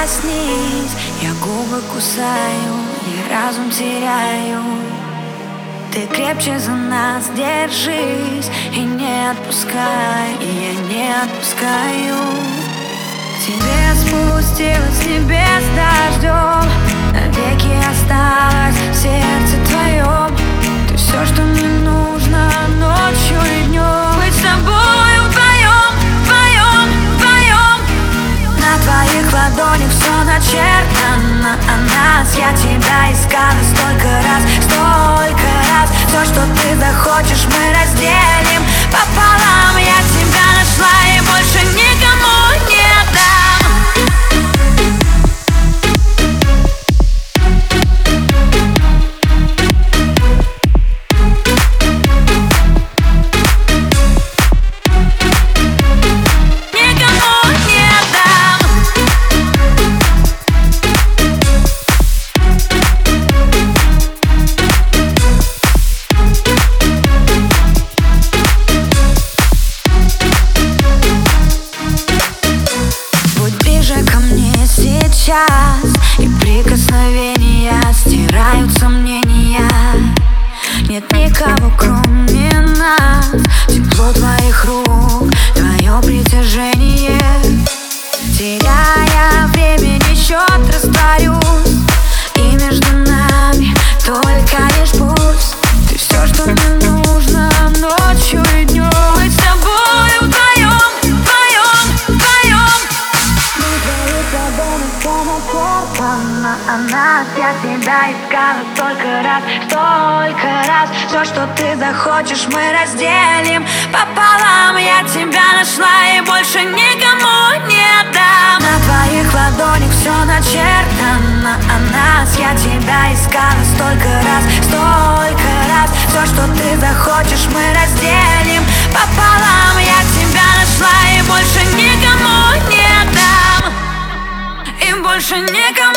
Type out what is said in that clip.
коснись Я губы кусаю, я разум теряю. Ты крепче за нас держись И не отпускай, и я не отпускаю. Тебе спустилась с небес дождем Навеки нас Я тебя искала столько раз, столько раз. Все, что ты захочешь, мы разделим сейчас И прикосновения стирают сомнения Нет никого кроме нас Тепло твоих рук, твое притяжение. Теряя Она, я тебя искала столько раз, столько раз. Все, что ты захочешь, мы разделим. Пополам Я тебя нашла и больше никому не отдам На твоих ладонях все начертано. О нас Я тебя искала столько раз, столько раз. Все, что ты захочешь, мы разделим. Пополам Я тебя нашла и больше никому не отдам и больше никому